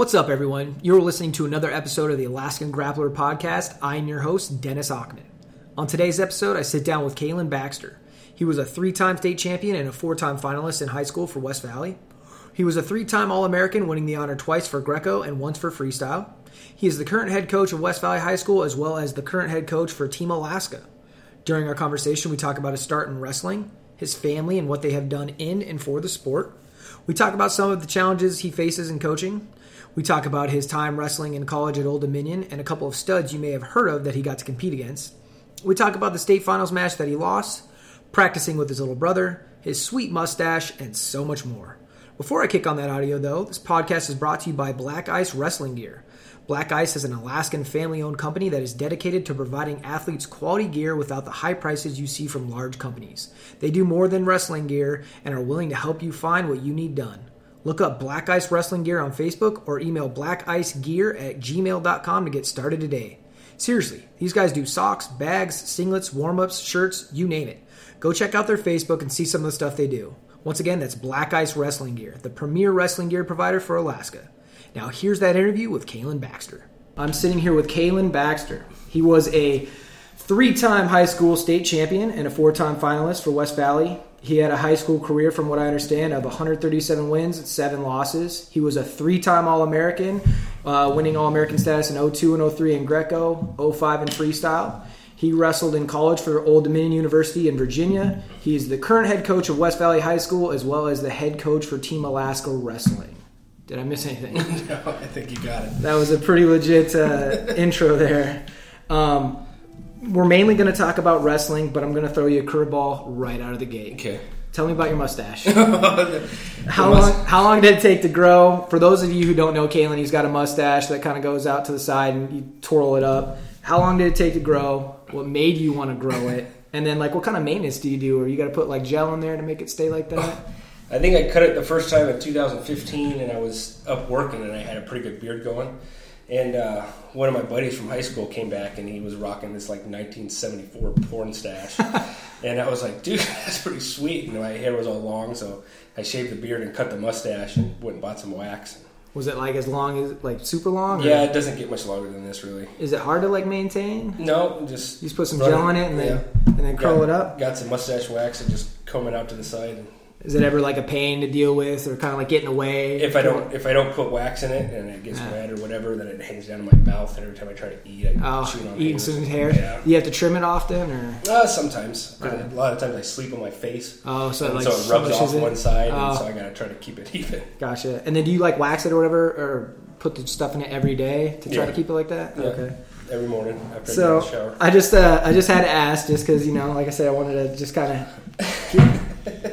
What's up, everyone? You're listening to another episode of the Alaskan Grappler Podcast. I'm your host, Dennis Ackman. On today's episode, I sit down with Kalen Baxter. He was a three time state champion and a four time finalist in high school for West Valley. He was a three time All American, winning the honor twice for Greco and once for freestyle. He is the current head coach of West Valley High School as well as the current head coach for Team Alaska. During our conversation, we talk about his start in wrestling, his family, and what they have done in and for the sport. We talk about some of the challenges he faces in coaching. We talk about his time wrestling in college at Old Dominion and a couple of studs you may have heard of that he got to compete against. We talk about the state finals match that he lost, practicing with his little brother, his sweet mustache, and so much more. Before I kick on that audio, though, this podcast is brought to you by Black Ice Wrestling Gear. Black Ice is an Alaskan family owned company that is dedicated to providing athletes quality gear without the high prices you see from large companies. They do more than wrestling gear and are willing to help you find what you need done. Look up Black Ice Wrestling Gear on Facebook or email blackicegear at gmail.com to get started today. Seriously, these guys do socks, bags, singlets, warm ups, shirts, you name it. Go check out their Facebook and see some of the stuff they do. Once again, that's Black Ice Wrestling Gear, the premier wrestling gear provider for Alaska. Now, here's that interview with Kalen Baxter. I'm sitting here with Kalen Baxter. He was a three time high school state champion and a four time finalist for West Valley. He had a high school career, from what I understand, of 137 wins and seven losses. He was a three time All American, uh, winning All American status in 02 and 03 in Greco, 05 in freestyle. He wrestled in college for Old Dominion University in Virginia. He is the current head coach of West Valley High School as well as the head coach for Team Alaska Wrestling. Did I miss anything? no, I think you got it. That was a pretty legit uh, intro there. Um, we're mainly going to talk about wrestling, but I'm going to throw you a curveball right out of the gate. Okay. Tell me about your mustache. how long? How long did it take to grow? For those of you who don't know Kalen, he's got a mustache that kind of goes out to the side and you twirl it up. How long did it take to grow? What made you want to grow it? And then, like, what kind of maintenance do you do? Or you got to put like gel in there to make it stay like that? I think I cut it the first time in 2015, and I was up working, and I had a pretty good beard going. And uh, one of my buddies from high school came back, and he was rocking this like 1974 porn stash. and I was like, "Dude, that's pretty sweet." And my hair was all long, so I shaved the beard and cut the mustache, and went and bought some wax. Was it like as long as like super long? or- Yeah, it doesn't get much longer than this, really. Is it hard to like maintain? No, just You just put some gel on it and then Yeah. and then curl Got- it up. Got some mustache wax and just comb it out to the side. And Is it ever like a pain to deal with, or kind of like getting away? if I don't if I don't put wax in it and it gets Yeah. wet or whatever, then it hangs down in my mouth. And every time I try to eat, I Oh, chew on eating some hair. Yeah. You have to trim it often, or Uh, sometimes. Right. A lot of times I sleep on my face. oh, so it like so it rubs off it? one side, Oh. and so I gotta try to keep it even. Gotcha. And then do you like wax it or whatever, or put the stuff in it every day to try Yeah. to keep it like that? Yeah. Okay. Every morning after I So the shower. I just uh, I just had to ask just because you know, like I said, I wanted to just kind of.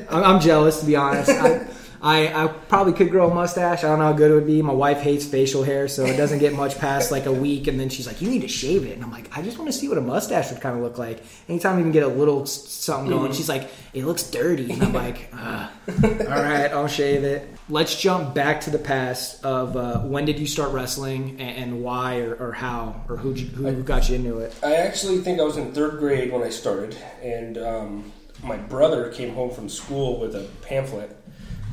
I'm, I'm jealous to be honest. I, I I probably could grow a mustache. I don't know how good it would be. My wife hates facial hair, so it doesn't get much past like a week, and then she's like, "You need to shave it," and I'm like, "I just want to see what a mustache would kind of look like." Anytime you can get a little something going, she's like, "It looks dirty," and I'm like, uh, "All right, I'll shave it." Let's jump back to the past of uh, when did you start wrestling and, and why or, or how or who who got you into it? I actually think I was in third grade when I started, and um, my brother came home from school with a pamphlet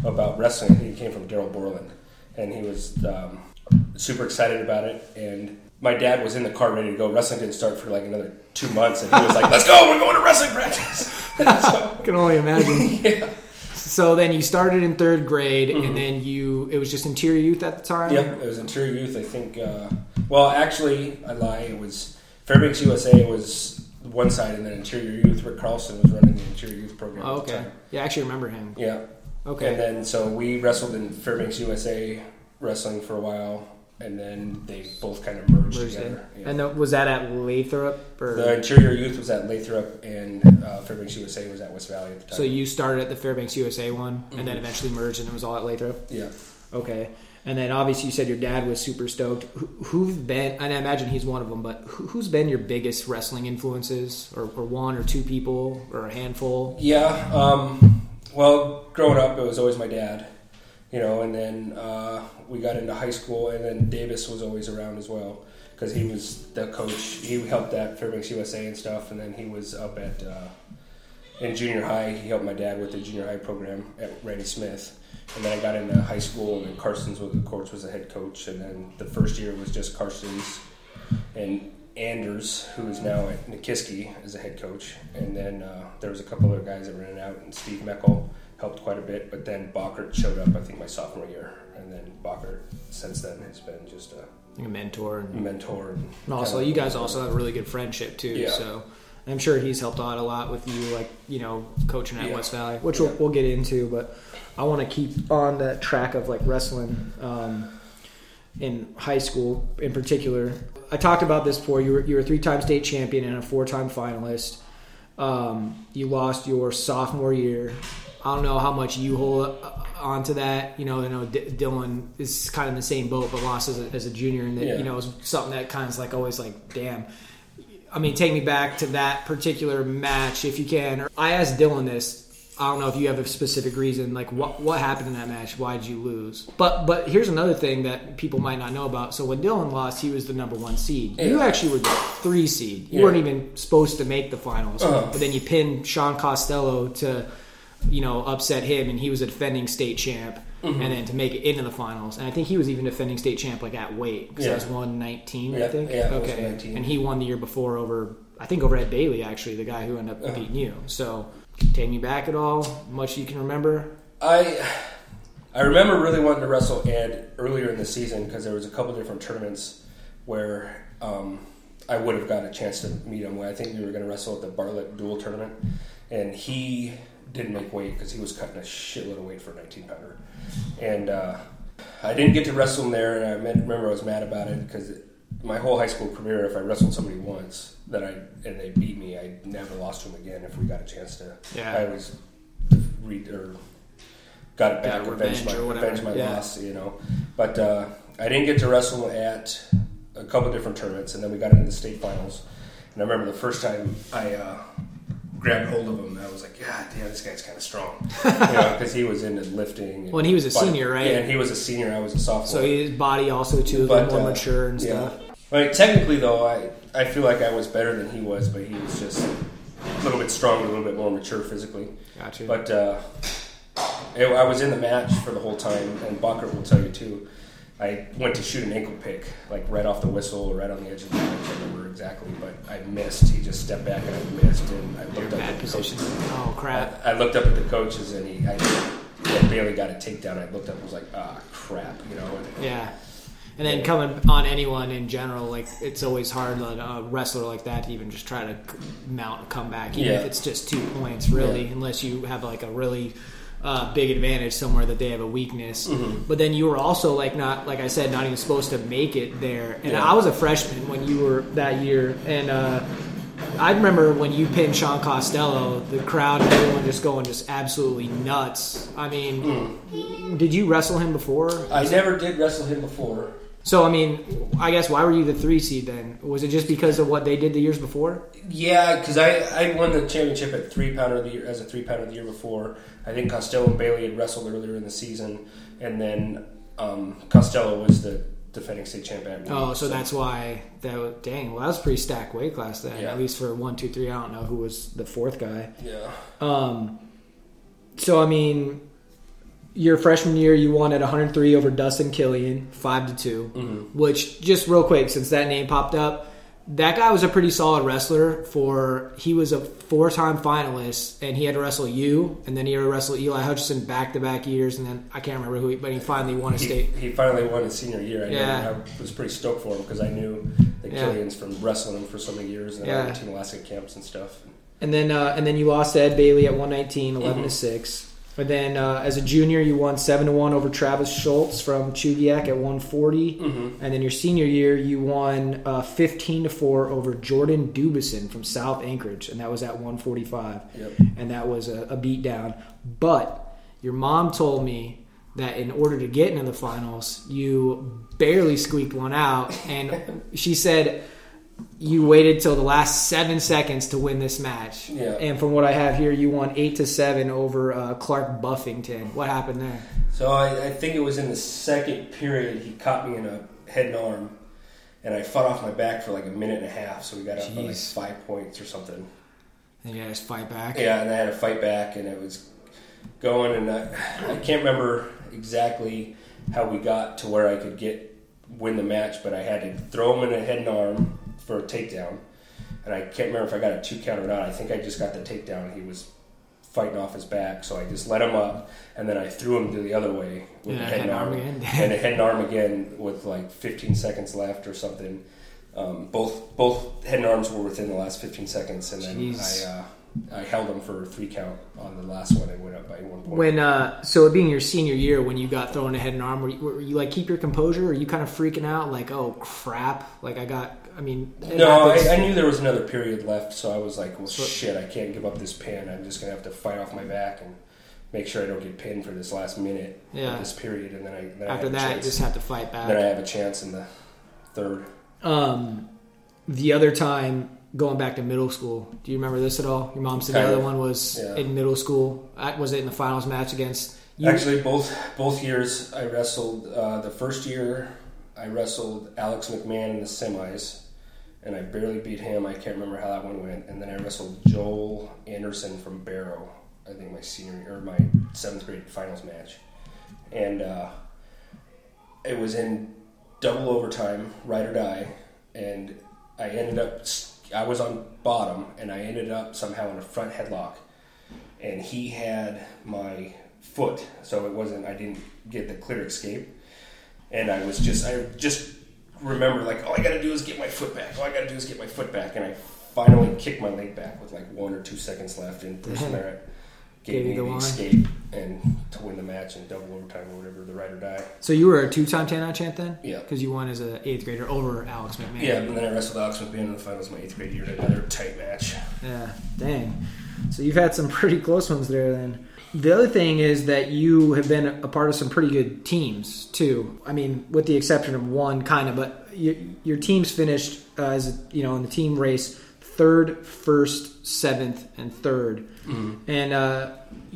about wrestling. He came from Daryl Borland, and he was um, super excited about it. And my dad was in the car ready to go. Wrestling didn't start for like another two months, and he was like, "Let's go! We're going to wrestling practice." so, I can only imagine. yeah. So then you started in third grade, and then you it was just interior youth at the time. Yep, it was interior youth. I think. Uh, well, actually, I lie. It was Fairbanks USA was one side, and then interior youth. Rick Carlson was running the interior youth program. Oh, okay. Yeah, I actually remember him. Yeah. Okay. And then so we wrestled in Fairbanks USA wrestling for a while, and then they both kind of merged, Merged together. Yeah. And the, was that at Lathrop or? the interior youth was at Lathrop, and uh, Fairbanks USA was at West Valley at the time. so you started at the Fairbanks USA one, and Mm-hmm. then eventually merged, and it was all at Lathrop. yeah. Okay. And then obviously you said your dad was super stoked. Who, who've been? And I imagine he's one of them. But who, who's been your biggest wrestling influences, or, or one or two people, or a handful? Yeah. Um, well, growing up, it was always my dad, you know, and then uh, we got into high school, and then Davis was always around as well because he was the coach. He helped at Fairbanks USA and stuff, and then he was up at uh, in junior high. He helped my dad with the junior high program at Randy Smith, And then I got into high school, and then Carson's was, of course was the head coach. And then the first year was just Carson's and Anders, who is now at Nikiski as a head coach. And then uh, there was a couple other guys that were in and out, and Steve Meckel helped quite a bit. But then Bachert showed up, I think, my sophomore year. And then Bachert, since then, has been just a a mentor and, mentor. And, and also, you guys also have a really good friendship too. Yeah. So I'm sure he's helped out a lot with you, like you know, coaching at Yeah. West Valley, which we'll, we'll get into. But I want to keep on that track of like wrestling um, in high school, in particular. I talked about this before. You were you were a three time state champion and a four time finalist. Um, you lost your sophomore year. I don't know how much you hold uh, onto that. You know, I know D- Dylan is kind of in the same boat, but lost as a, as a junior, and that Yeah. you know is something that kind of like always like, damn. I mean, take me back to that particular match if you can. I asked Dylan this. I don't know if you have a specific reason, like what what happened in that match. Why did you lose? But but here's another thing that people might not know about. So when Dylan lost, he was the number one seed. You actually were the three seed. You Yeah. weren't even supposed to make the finals. Uh-huh. But then you pinned Sean Costello to, you know, upset him, and he was a defending state champ. Mm-hmm. And then to make it into the finals, and I think he was even defending state champ like at weight because Yeah. that was one nineteen, I think. yeah, okay, and he won the year before over, I think over Ed Bailey actually, the guy who ended up Uh-huh. beating you. So, take me back at all? Much you can remember? I I remember really wanting to wrestle Ed earlier in the season because there was a couple different tournaments where um, I would have gotten a chance to meet him. Where I think we were going to wrestle at the Bartlett Dual Tournament, and he didn't make weight because he was cutting a shitload of weight for a 19 pounder, and uh, I didn't get to wrestle him there. And I remember I was mad about it because my whole high school career, if I wrestled somebody once that I and they beat me, I never lost to them again. If we got a chance to, Yeah. I always read or got it back, Yeah, revenge, revenge my revenge my Yeah. loss, you know. But uh, I didn't get to wrestle at a couple different tournaments, and then we got into the state finals. And I remember the first time I uh, grabbed hold of him, I was like, God damn, this guy's kind of strong, you know, because he was into lifting. and he was a but- senior, right? Yeah, and he was a senior. I was a sophomore. So his body also too, a little more uh, mature and yeah. stuff. Mean, technically, though, I, I feel like I was better than he was, but he was just a little bit stronger, a little bit more mature physically. Gotcha. But uh, it, I was in the match for the whole time, and Bucker will tell you too. I went to shoot an ankle pick, like right off the whistle or right on the edge of the mat. I can't remember exactly, but I missed. He just stepped back and I missed, and I looked up at the position. coaches. Oh crap! I, I looked up at the coaches, and he, I, I barely got a takedown. I looked up and was like, ah, crap, you know. And, Yeah. And then coming on anyone in general, like it's always hard on a wrestler like that to even just try to mount a comeback, even Yeah. if it's just two points, really, Yeah. unless you have like a really uh, big advantage somewhere that they have a weakness. Mm-hmm. But then you were also like not, like I said, not even supposed to make it there. And Yeah. I was a freshman when you were that year, and uh, I remember when you pinned Sean Costello, the crowd and everyone just going just absolutely nuts. I mean, Mm. did you wrestle him before? I never did wrestle him before. So I mean, I guess why were you the three seed then? Was it just because of what they did the years before? Yeah, because I, I won the championship at three pounder of the year as a three pounder the year before. I think Costello and Bailey had wrestled earlier in the season, and then um, Costello was the defending state champ. At Oh, so that's why that. Was, dang, well, that was pretty stacked weight class then. Yeah. At least for one, two, three. I don't know who was the fourth guy. yeah. Um, so I mean, your freshman year, you won at 103 over Dustin Killian, five to 2 Mm-hmm. Which just real quick, since that name popped up, that guy was a pretty solid wrestler. For he was a four-time finalist, and he had to wrestle you, and then he had to wrestle Eli Hutchinson back-to-back years, and then I can't remember who, he, but he finally won a He, state. he finally won his senior year. I, Yeah. I was pretty stoked for him because I knew the Yeah. Killians from wrestling him for so many years and Yeah. Team Alaska camps and stuff. And then uh, and then you lost to Ed Bailey at 119, 11 to Mhm. 6. But then uh, as a junior, you won 7 to 1 over Travis Schultz from Chugiak at 140. Mm-hmm. And then your senior year, you won uh, 15 to 4 over Jordan Dubison from South Anchorage, and that was at 145. Yep. And that was a, a beatdown. But your mom told me that in order to get into the finals, you barely squeaked one out. And she said you waited till the last seven seconds to win this match. Yeah. And from what I have here, you won eight to seven over uh, Clark Buffington. What happened there? So I, I think it was in the second period he caught me in a head and arm, and I fought off my back for like a minute and a half. So we got up like five points or something. And you guys fight back. Yeah, and I had to fight back, and it was going, and I, I can't remember exactly how we got to where I could get win the match, but I had to throw him in a head and arm for a takedown, and I can't remember if I got a two count or not. I think I just got the takedown. He was fighting off his back, so I just let him up, and then I threw him to the other way with Yeah, head and arm, again. and a head and arm again with like 15 seconds left or something. Um, both both head and arms were within the last 15 seconds, and then Jeez. I uh, I held him for a three count on the last one. I went up by one point. When uh, so it being your senior year, when you got thrown a head and arm, were you, were you like keep your composure? Or are you kind of freaking out, like oh crap, like I got? I mean, No. I, I knew there was another period left, so I was like, "Well, So- shit, I can't give up this pin. I'm just gonna have to fight off my back and make sure I don't get pinned for this last minute Yeah. of this period." And then I then After a that, chance. just have to fight back. then I have a chance in the third. Um, the other time going back to middle school, do you remember this at all? Your mom said the other of. one was Yeah. in middle school. Uh, Was it in the finals match against? You? Actually, both both years I wrestled. Uh, the first year I wrestled Alex McMahon in the semis, and I barely beat him. I can't remember how that one went. And then I wrestled Joel Anderson from Barrow. I think my senior or my seventh grade finals match, and uh, it was in double overtime, ride or die, and I ended up. I was on bottom, and I ended up somehow in a front headlock and he had my foot, so it wasn't. I didn't get the clear escape, and I was just. I just remember like all I got to do is get my foot back. All I got to do is get my foot back, and I finally kicked my leg back with like one or two seconds left, and Bruce Merritt Gave gave me the the escape and to win the match in double overtime or whatever, the ride or die. So you were a two-time ten out champ then? Yeah. Because you won as an eighth grader over Alex McMahon. Yeah, and then I wrestled Alex McMahon in the finals my eighth grade year in another tight match. Yeah, dang. So you've had some pretty close ones there then. The other thing is that you have been a part of some pretty good teams too. I mean, with the exception of one, kind of, but you, your teams finished uh, as you know in the team race third, first, seventh, and 3rd And uh,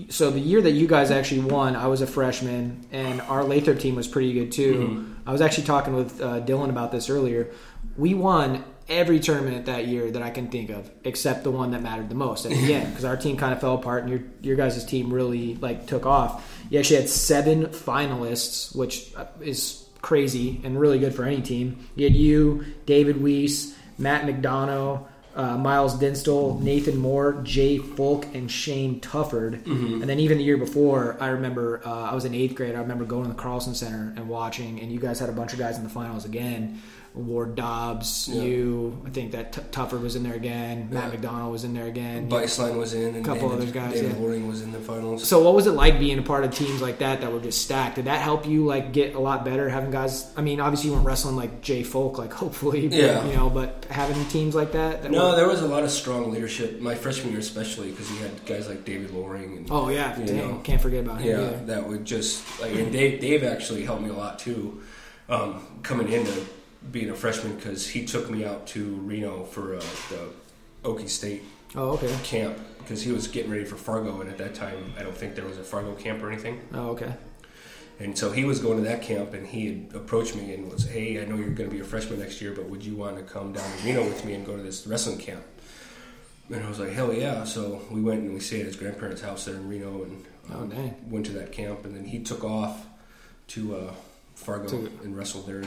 so the year that you guys actually won, I was a freshman, and our Lathrop team was pretty good too. I was actually talking with uh, Dylan about this earlier. We won every tournament that year that I can think of, except the one that mattered the most at the end, because our team kind of fell apart, and your your guys' team really like took off. You actually had seven finalists, which uh, is crazy and really good for any team. You had you, David Weiss, Matt McDonough, uh, Miles Dinstall, Nathan Moore, Jay Folk, and Shane Tufford. And then even the year before, I remember uh, I was in eighth grade. I remember going to the Carlson Center and watching, and you guys had a bunch of guys in the finals again. Ward Dobbs, Yeah. you, I think that T- Tufford was in there again. Matt McDonald was in there again. Viceline was in, and Couple David, other guys, David yeah. Loring was in the finals. So what was it like being a part of teams like that that were just stacked? Did that help you like get a lot better having guys? I mean, obviously you weren't wrestling like Jay Folk, like hopefully, but, Yeah. you know, but having teams like that. that No, were- there was a lot of strong leadership. My freshman year, especially, because you had guys like David Loring and oh yeah, you dang, know. can't forget about him. yeah, either. that would just like and Dave. Dave actually helped me a lot too, um, coming into being a freshman because he took me out to Reno for uh, the Okie State Oh okay. camp because he was getting ready for Fargo, and at that time, I don't think there was a Fargo camp or anything. Oh okay. And so he was going to that camp, and he had approached me and was, "Hey, I know you're going to be a freshman next year, but would you want to come down to Reno with me and go to this wrestling camp?" And I was like, "Hell yeah!" So we went and we stayed at his grandparents' house there in Reno, and Oh um, dang. went to that camp. And then he took off to uh, Fargo To- and wrestled there.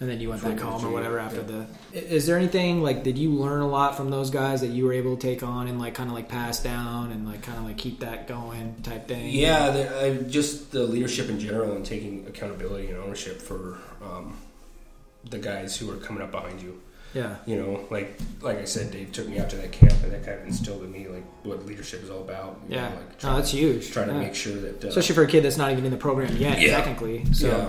And then you went back home or whatever after yeah. the. Is there anything like did you learn a lot from those guys that you were able to take on and like kind of like pass down and like kind of like keep that going type thing? Yeah, the, I, just the leadership in general and taking accountability and ownership for um, the guys who are coming up behind you. Yeah. you know, like like I said, Dave took me out to that camp, and that kind of instilled in me like what leadership is all about. Yeah. know, like no, that's huge. trying to make sure that uh, especially for a kid that's not even in the program yet, Yeah. technically. So, yeah,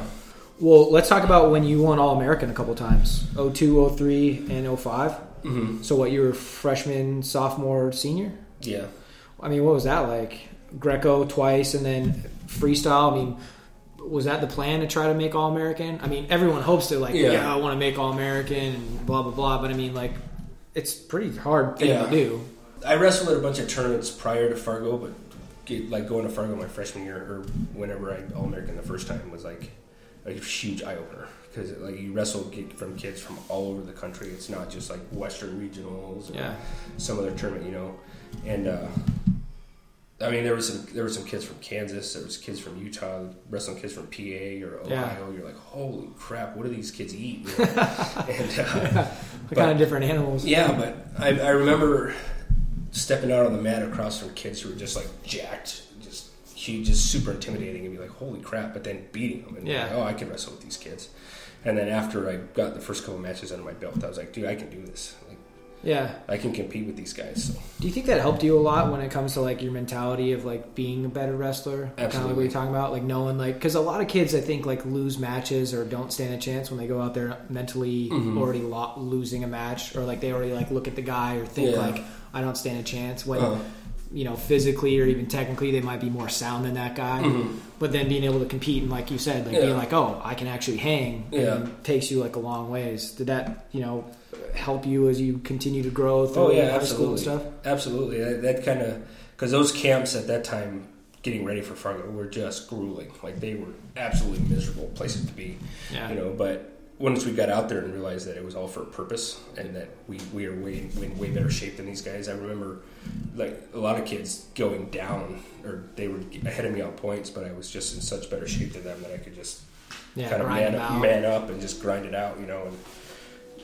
well, let's talk about when you won All American a couple times 02, 03, and 05. hmm So, what you were freshman, sophomore, senior? yeah, I mean, what was that like? Greco twice, and then freestyle. I mean, was that the plan to try to make All American? I mean, everyone hopes to like, yeah, Yeah. I want to make All American and blah blah blah. But I mean, like, it's pretty hard thing Yeah. to do. I wrestled at a bunch of tournaments prior to Fargo, but get, like going to Fargo my freshman year or whenever I All American the first time was like a huge eye opener because like you wrestle from kids from all over the country. It's not just like Western regionals. Or Yeah. some other tournament, you know. And uh, I mean, there was some there were some kids from Kansas, there was kids from Utah, wrestling kids from PA or Ohio. Yeah. You're like, holy crap, what do these kids eat? You know? and uh, They're kind of different animals. yeah, but I, I remember stepping out on the mat across from kids who were just like jacked, huge, just super intimidating, and be like, holy crap! But then beating them, and Yeah. like, oh, I can wrestle with these kids. And then after I got the first couple matches under my belt, I was like, dude, I can do this. Like, Yeah. I can compete with these guys. So. Do you think that helped you a lot when it comes to like your mentality of like being a better wrestler? Kind of like what Absolutely. you're talking about, like knowing like because a lot of kids I think like lose matches or don't stand a chance when they go out there mentally Mhm. already lo- losing a match or like they already like look at the guy or think Yeah. like I don't stand a chance when Uh, you know physically or even technically they might be more sound than that guy. Mhm. But then being able to compete and like you said, like Yeah. being like oh I can actually hang, Yeah. and takes you like a long ways. Did that you know help you as you continue to grow through Oh yeah, high school and absolutely, stuff? absolutely. That, that kind of because those camps at that time, getting ready for Fargo, were just grueling. Like they were absolutely miserable places to be. Yeah. You know, but once we got out there and realized that it was all for a purpose and that we, we are way in way better shape than these guys. I remember like a lot of kids going down or they were ahead of me on points, but I was just in such better shape than them that I could just Yeah, kind of man up, man up and just grind it out, you know, and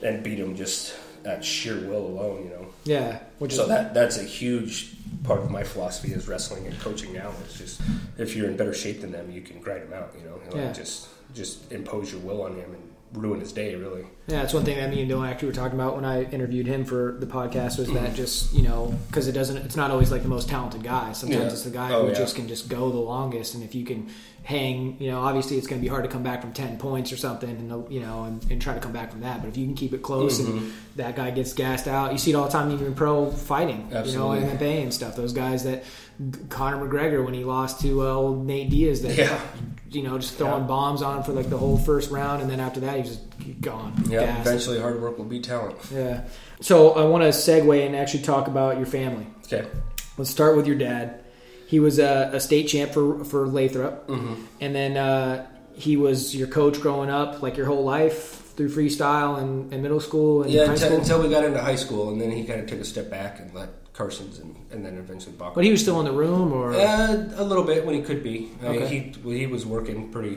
and beat them just at sheer will alone, you know. Yeah, which So is that that's a huge part of my philosophy is wrestling and coaching now. It's just if you're in better shape than them, you can grind them out. You know, like Yeah. just just impose your will on him and ruin his day. Really, yeah, that's one thing that me and Dylan actually were talking about when I interviewed him for the podcast was that just you know because it doesn't it's not always like the most talented guy. Sometimes Yeah. it's the guy Oh, who yeah. just can just go the longest, and if you can hang, you know, obviously it's going to be hard to come back from ten points or something, and you know, and, and try to come back from that. But if you can keep it close Mm-hmm. and that guy gets gassed out, you see it all the time even in pro fighting, Absolutely. you know, MMA and stuff. Those guys that Conor McGregor when he lost to uh, old Nate Diaz, that Yeah. you know, just throwing Yeah. bombs on him for like the whole first round, and then after that, he's just gone. yeah. gassed. Eventually, hard work will beat talent. Yeah. So I want to segue and actually talk about your family. Okay. Let's start with your dad. He was a, a state champ for for Lathrop, Mm-hmm. and then uh, he was your coach growing up, like your whole life through freestyle and, and middle school and Yeah, high until, school. until we got into high school, and then he kind of took a step back and let Carson's and, and then eventually Bach. but he was still in the room, or Uh, a little bit when he could be. I mean, Okay. he he was working pretty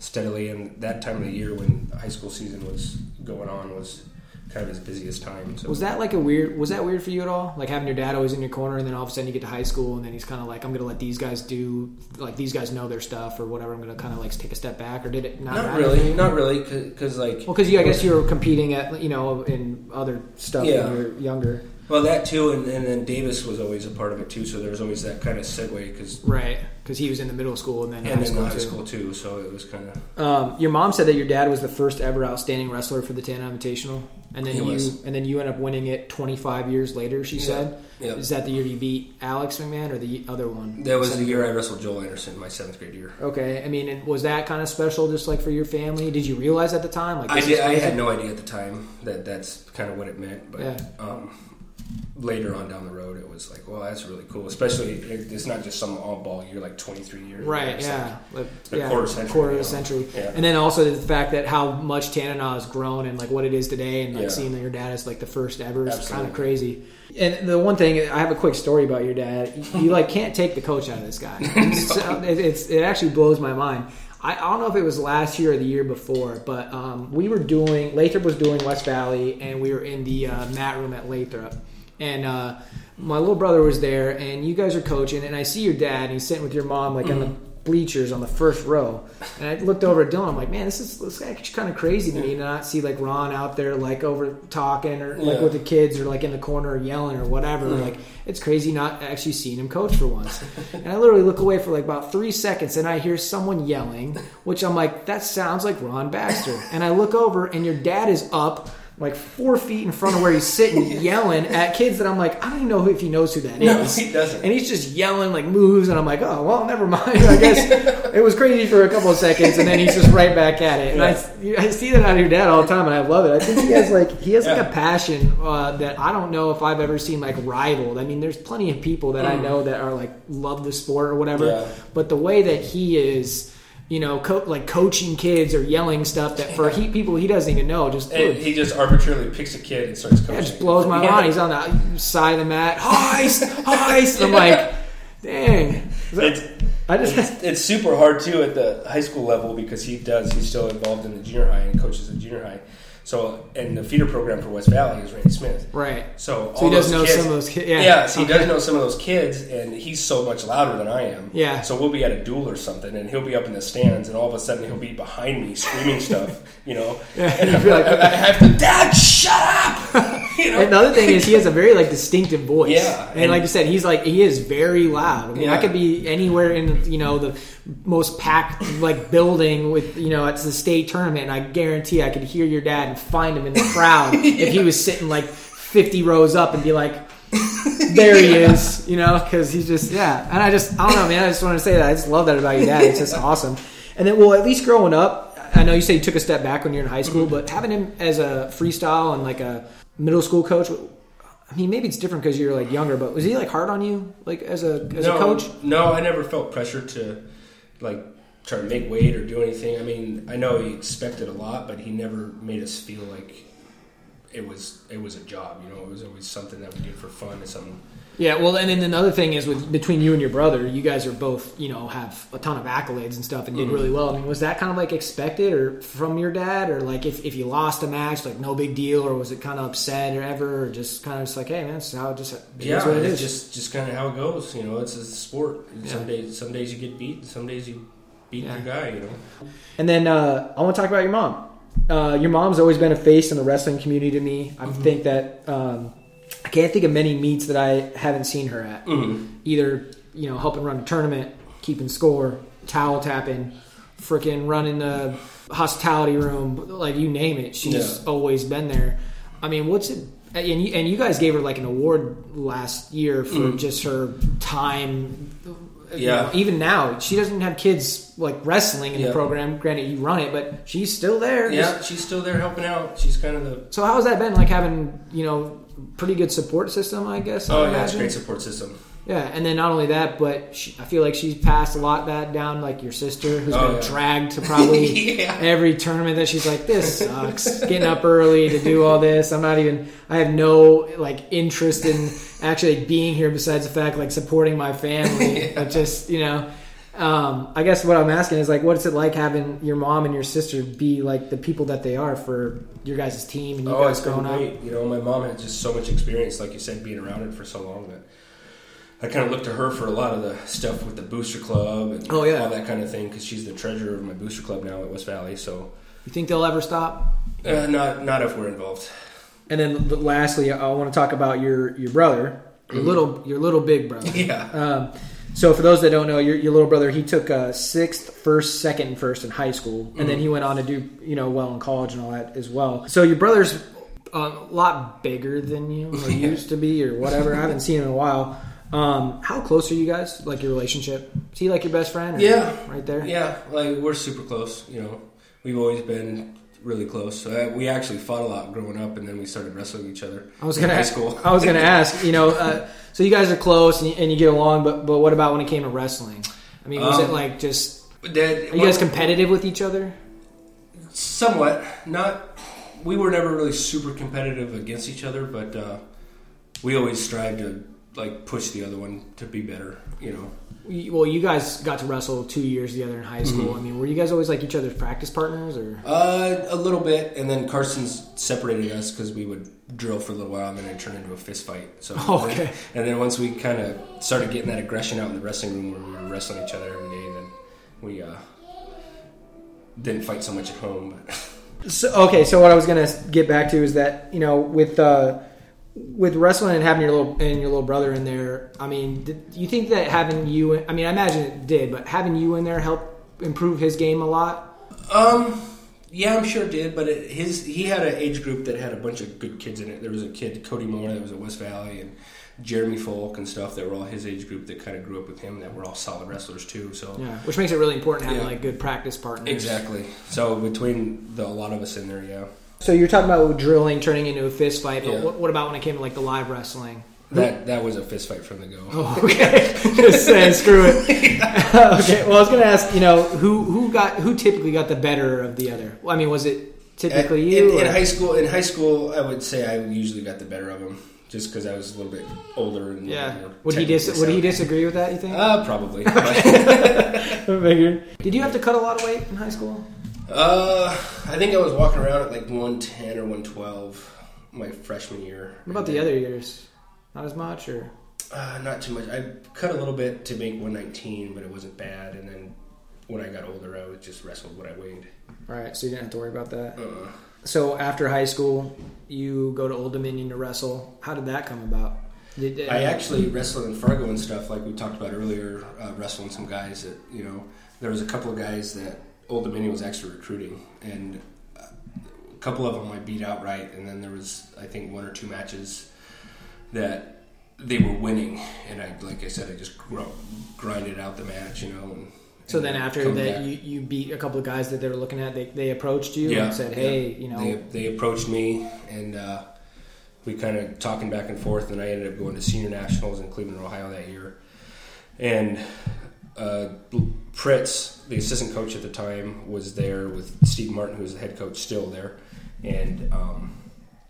steadily, and that time of the year when high school season was going on was kind of his busiest time. So was that like a weird? Was that weird for you at all? Like having your dad always in your corner, and then all of a sudden you get to high school, and then he's kind of like, "I'm going to let these guys do like these guys know their stuff or whatever." I'm going to kind of like take a step back, or did it not? not really, not really, because like Well, because you, I guess you were competing at you know in other stuff Yeah. when you were younger, well that too, and, and then Davis was always a part of it too. So there was always that kind of segue because right? Because he was in the middle school and then and high school high too. school too. So it was kind of Um, your mom said that your dad was the first ever outstanding wrestler for the Tanana Invitational, and then He you was. and then you end up winning it 25 years later. She Yeah. said, yeah. "Is that the year you beat Alex McMahon or the other one?" That was the year I wrestled Joel Anderson, my seventh grade year. Okay, I mean, and was that kind of special, just like for your family? Did you realize at the time? Like, I did. I had no idea at the time that that's kind of what it meant, but Yeah. um, later on down the road, it was like, well, that's really cool. Especially, it's not just some all ball. You're like 23 years, Right, It's yeah, Like, a yeah, quarter century, quarter you know. century, Yeah. and then also the fact that how much Tanana has grown and like what it is today, and like Yeah. seeing that your dad is like the first ever is kind of crazy. And the one thing I have a quick story about your dad. You like can't take the coach out of this guy. It's, uh, it's it actually blows my mind. I, don't know if it was last year or the year before, but um, we were doing Lathrop was doing West Valley, and we were in the uh, mat room at Lathrop, and uh, my little brother was there, and you guys are coaching, and I see your dad, and he's sitting with your mom like on the bleachers on the first row, and I looked over at Dylan. I'm like, man, this is this actually kind of crazy to me to not see like Ron out there like over talking or like Yeah. with the kids or like in the corner yelling or whatever. Like it's crazy not actually seeing him coach for once. and I literally look away for like about three seconds, and I hear someone yelling, which I'm like, that sounds like Ron Baxter. and I look over, and your dad is up. Like four feet in front of where he's sitting, yelling at kids that I'm like, I don't even know if he knows who that is. No, he doesn't. And he's just yelling like moves, and I'm like, oh well, never mind. I guess it was crazy for a couple of seconds, and then he's just right back at it. And I, I see that out of your dad all the time, and I love it. I think he has like he has like a passion uh, that I don't know if I've ever seen like rivaled. I mean, there's plenty of people that I know that are like love the sport or whatever, Yeah. but the way that he is. You know, co- like coaching kids or yelling stuff that for he, people he doesn't even know. Just And he just arbitrarily picks a kid and starts coaching. that just blows my Yeah. mind. He's on the side of the mat, heist, heist. I'm like, Dang. It's, I just it's, it's super hard too at the high school level because he does. He's still involved in the junior high and coaches the junior high. So, and the feeder program for West Valley is Randy Smith. right. So, So he does know kids, some of those kids. Yeah. Yeah, so he Okay. does know some of those kids, and he's so much louder than I am. Yeah. So we'll be at a duel or something, and he'll be up in the stands, and all of a sudden he'll be behind me screaming stuff, you know. Yeah, and I'm be like, like- I I have to, Dad, shut up. you know. And the other thing is, he has a very like distinctive voice. Yeah, and, and- like you said, he's like he is very loud. I mean, I could be anywhere in you know the most packed like building with you know it's the state tournament, and I guarantee I could hear your dad and find him in the crowd if he was sitting like fifty rows up and be like. There he is, you know, because he's just yeah. And I just I don't know, man. I just want to say that I just love that about your dad. It's just awesome. And then, well, at least growing up, I know you say you took a step back when you're in high school, mm-hmm. but having him as a freestyle and like a middle school coach, I mean, maybe it's different because you're like younger, but was he like hard on you, like as a as no, a coach? No, I never felt pressure to like try to make weight or do anything. I mean, I know he expected a lot, but he never made us feel like it was it was a job. You know, it was always something that we did for fun and something. Yeah, well, and then another thing is with between you and your brother, you guys are both you know have a ton of accolades and stuff and did Mhm. really well. I mean, was that kind of like expected or from your dad, or like if, if you lost a match, like no big deal, or was it kind of upset or ever, or just kind of just like, hey man, it's how it just it Yeah, it it's is. just just kind of how it goes. You know, it's a sport. Some days some days you get beat, some days you beat Yeah. your guy. You know. And then uh, I want to talk about your mom. Uh, your mom's always been a face in the wrestling community to me. I Mhm. think that um, I can't think of many meets that I haven't seen her at. Mm-hmm. Either you know helping run a tournament, keeping score, towel tapping, freaking running the hospitality room, like you name it. She's Yeah. always been there. I mean, what's it? And you, and you guys gave her like an award last year for Mm. just her time. You Yeah. know, even now, she doesn't have kids like wrestling in the program. Granted, you run it, but she's still there. Yeah, she's still there helping out. She's kind of the So how's that been? Like having you know pretty good support system, I guess. Oh would yeah, it's a great support system. Yeah, and then not only that, but she, I feel like she's passed a lot that down. Like your sister, who's Oh, been yeah. dragged to probably Yeah. every tournament that she's like, this sucks. Getting up early to do all this. I'm not even. I have no like interest in actually being here besides the fact like supporting my family. But just you know. Um, I guess what I'm asking is like, what's it like having your mom and your sister be like the people that they are for your guys' team and you Oh, guys growing up? great. You know, my mom had just so much experience, like you said, being around it for so long that I kind of looked to her for a lot of the stuff with the booster club and Oh, yeah. all that kind of thing because she's the treasurer of my booster club now at West Valley. So, You think they'll ever stop? uh, not not if we're involved. And then lastly, I want to talk about your your brother, your Mhm. little your little big brother. Yeah. Um, so for those that don't know, your, your little brother, he took uh, sixth, first, second, and first in high school, and then Mhm. he went on to do you know well in college and all that as well. So your brother's a lot bigger than you, or Yeah. used to be, or whatever. I haven't seen him in a while. Um, how close are you guys? Like your relationship? Is he like your best friend? Yeah. right there. Yeah, like we're super close. You know, we've always been really close. Uh, we actually fought a lot growing up, and then we started wrestling each other. I was gonna high ask, school. I was gonna ask. You know, uh, so you guys are close and you, and you get along, but but what about when it came to wrestling? I mean, was Um, it like just Dad, are you guys competitive with each other? Somewhat. Not. We were never really super competitive against each other, but uh, we always strive to like push the other one to be better. You know. Well, you guys got to wrestle two years together in high school. Mhm. I mean, were you guys always like each other's practice partners, or Uh, a little bit, and then Carson's separated us because we would drill for a little while, and then it turned into a fist fight. So Oh, okay. And then once we kind of started getting that aggression out in the wrestling room, where we were wrestling each other every day, then we uh, didn't fight so much at home. But So, okay, so what I was gonna get back to is that you know with uh, with wrestling and having your little and your little brother in there. I mean, do you think that having you? I mean, I imagine it did, but having you in there helped improve his game a lot. Um, yeah, I'm sure it did, but it, his he had an age group that had a bunch of good kids in it. There was a kid, Cody Moore, that was at West Valley, and Jeremy Folk and stuff that were all his age group that kind of grew up with him. That were all solid wrestlers too. So Yeah, which makes it really important having Yeah. like good practice partners. exactly. So between the, a lot of us in there, yeah, So you're talking about drilling turning into a fist fight, but Yeah. what, what about when it came to like the live wrestling? that that was a fist fight from the go. Oh, okay. Just saying, screw it. okay. Well, I was going to ask, you know, who who got who typically got the better of the other? Well, I mean, was it typically At- you? in, in high school? In high school, I would say I usually got the better of him. just because I was a little bit older and Yeah. Would he dis- Would he disagree with that? You think? Uh, probably. Figured. Did you have to cut a lot of weight in high school? Uh, I think I was walking around at like 110 or 112 my freshman year. What about the other years? Not as much, or Uh, not too much. I cut a little bit to make 119, but it wasn't bad. And then when I got older, I would just wrestled what I weighed. all right, so you didn't have to worry about that. Uh, So after high school, you go to Old Dominion to wrestle. How did that come about? Did, I actually wrestled in Fargo and stuff, like we talked about earlier. Uh, wrestling some guys that you know, there was a couple of guys that Old Dominion was actually recruiting, and a couple of them I beat outright, and then there was I think one or two matches that they were winning, and I like I said, I just gr- grinded out the match, you know. And, so and then after that, back. you, you beat a couple of guys that they were looking at. They, they approached you Yeah, and said, yeah. "Hey, you know, they, they approached me and uh, we kind of talking back and forth and i ended up going to senior nationals in cleveland ohio that year and uh, pritz the assistant coach at the time was there with steve martin who was the head coach still there and um,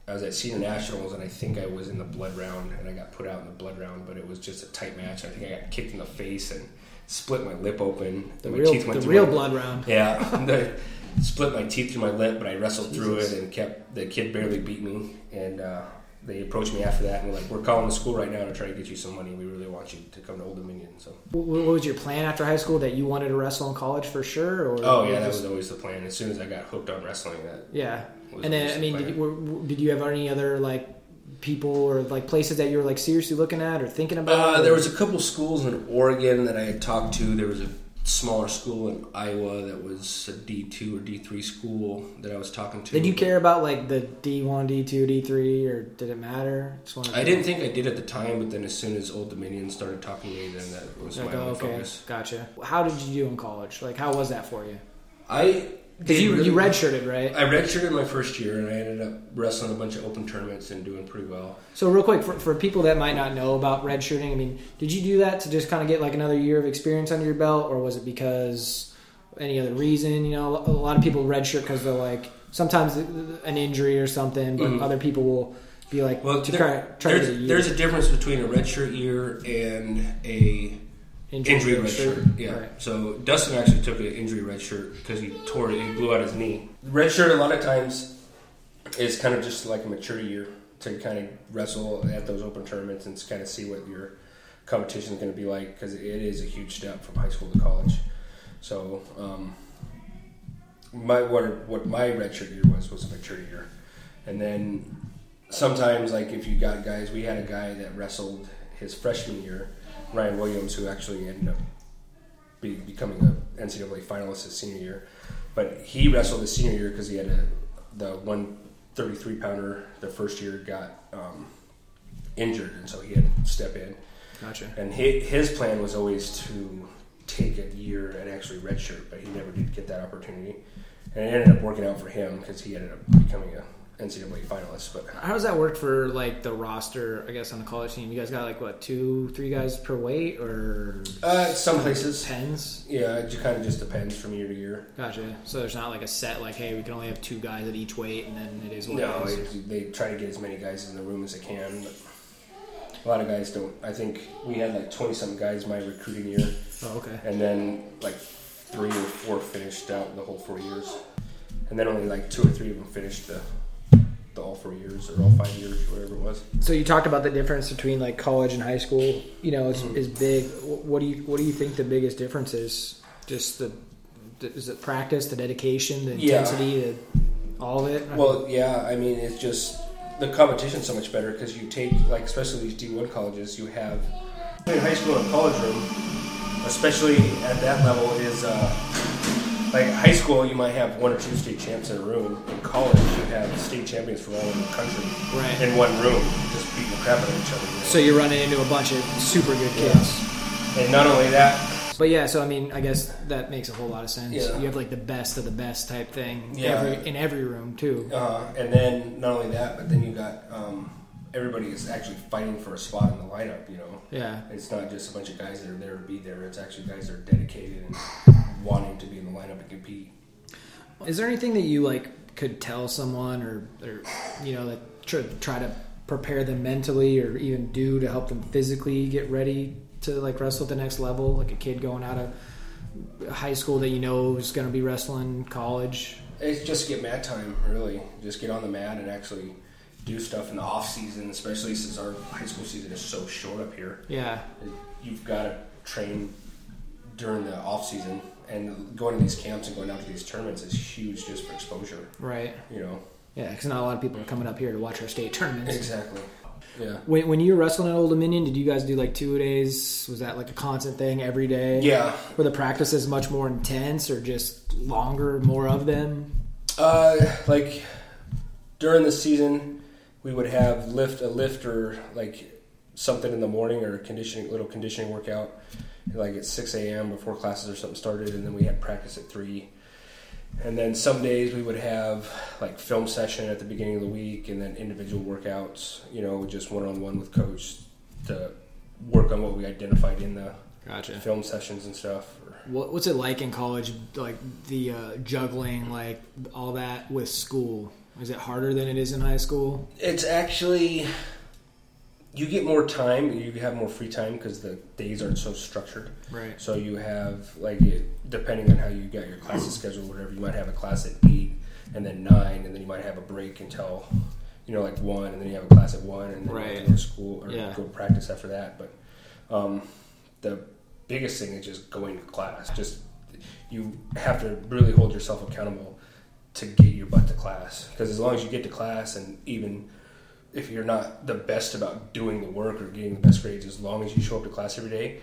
i was at senior nationals and i think i was in the blood round and i got put out in the blood round but it was just a tight match i think i got kicked in the face and split my lip open the My real teeth went the real my- blood round." yeah, the, split my teeth through my lip, but I wrestled through it and kept. The kid barely beat me, and uh, they approached me after that and were like, "We're calling the school right now to try to get you some money. We really want you to come to Old Dominion." So, What, what was your plan after high school? That you wanted to wrestle in college for sure? Or oh yeah, that just- was always the plan. As soon as I got hooked on wrestling, that yeah. And then I mean, did, were, did you have any other like people or like places that you were like seriously looking at or thinking about? Uh, there was a couple schools in Oregon that I had talked to. There was a smaller school in Iowa that was a D two or D three school that I was talking to. Did you care about like the D one, D two, D three, or did it matter? I didn't think I did at the time, but then as soon as Old Dominion started talking to me, then that was Like, my oh, okay, focus. gotcha. How did you do in college? Like, how was that for you? I Because you did you redshirted, right? I redshirted my first year, and I ended up wrestling a bunch of open tournaments and doing pretty well. So real quick, for, for people that might not know about redshirting, I mean, did you do that to just kind of get like another year of experience under your belt, or was it because any other reason? You know, a lot of people redshirt because they're like sometimes an injury or something, but Mhm. other people will be like Well, to there- try, try to there's, a there's a difference between a redshirt year and a injury red shirt, Yeah. Right. So Dustin actually took an injury red shirt because he tore it. He blew out his knee. Red shirt a lot of times is kind of just like a maturity year to kind of wrestle at those open tournaments and kind of see what your competition is going to be like because it is a huge step from high school to college. So um, my what what my red shirt year was was a maturity year, and then sometimes like if you got guys, we had a guy that wrestled his freshman year, Ryan Williams, who actually ended up be, becoming a NCAA finalist his senior year, but he wrestled his senior year because he had a the one thirty three pounder the first year got um, injured, and so he had to step in. Gotcha. And hi- his plan was always to take a year and actually redshirt, but he never did get that opportunity. And it ended up working out for him because he ended up becoming a NCAA finalists. But How does that work for like the roster? I guess on the college team, you guys got like what two, three guys per weight, or uh, some places, depends. yeah, it kind of just depends from year to year. Gotcha. So there's not like a set like, hey, we can only have two guys at each weight, and then it is what No, it is. they try to get as many guys in the room as they can. But a lot of guys don't. I think we had like twenty something guys my recruiting year, Oh, okay. and then like three or four finished out the whole four years, and then only like two or three of them finished the the all four years or all five years, whatever it was. So you talked about the difference between like college and high school. You know, is, Mhm. is big. What do you What do you think the biggest difference is? Just the is it practice, the dedication, the Yeah. intensity, the, all of it? Well, yeah, I mean, it's just the competition's so much better because you take, like, especially these D1 colleges, you have in high school and college room, especially at that level, is uh, like high school, you might have one or two state champs in a room. In college, you have state champions from all over the country right. in one room, just beating the crap out of each other. you know? So you're running into a bunch of super good kids. and not only that, But yeah, so I mean, I guess that makes a whole lot of sense. Yeah. You have like the best of the best type thing Yeah. every, in every room too. Uh, and then not only that, but then you got um, everybody is actually fighting for a spot in the lineup. You know, Yeah. it's not just a bunch of guys that are there to be there. It's actually guys that are dedicated and wanting to be in the lineup and compete. Is there anything that you like could tell someone or, or you know, try, try to prepare them mentally or even do to help them physically get ready to like wrestle at the next level? Like a kid going out of high school that you know is going to be wrestling college. It's just get mat time, really. Just get on the mat and actually do stuff in the off season, especially since our high school season is so short up here. Yeah, You've got to train during the off season, and going to these camps and going out to these tournaments is huge just for exposure. right. You know, Yeah, because not a lot of people are coming up here to watch our state tournaments. exactly. Yeah. When, when you were wrestling at Old Dominion, did you guys do like two a days? Was that like a constant thing every day? Yeah. Were the practices much more intense or just longer, more of them? Uh, like during the season, we would have lift a lift or like something in the morning or a conditioning little conditioning workout, like at six a.m. before classes or something started, and then we had practice at three. And then some days we would have like film session at the beginning of the week, and then individual workouts. You know, just one on one with coach to work on what we identified in the Gotcha. film sessions and stuff. What, what's it like in college? Like the uh, juggling, like all that with school. Is it harder than it is in high school? It's actually you get more time. You have more free time because the days aren't so structured. Right. So you have like depending on how you got your classes scheduled, whatever. You might have a class at eight and then nine, and then you might have a break until you know like one, and then you have a class at one, and then you have Right. to go to school or Yeah. go to practice after that. But um, the biggest thing is just going to class. Just you have to really hold yourself accountable to get your butt to class because as long as you get to class and even if you're not the best about doing the work or getting the best grades, as long as you show up to class every day,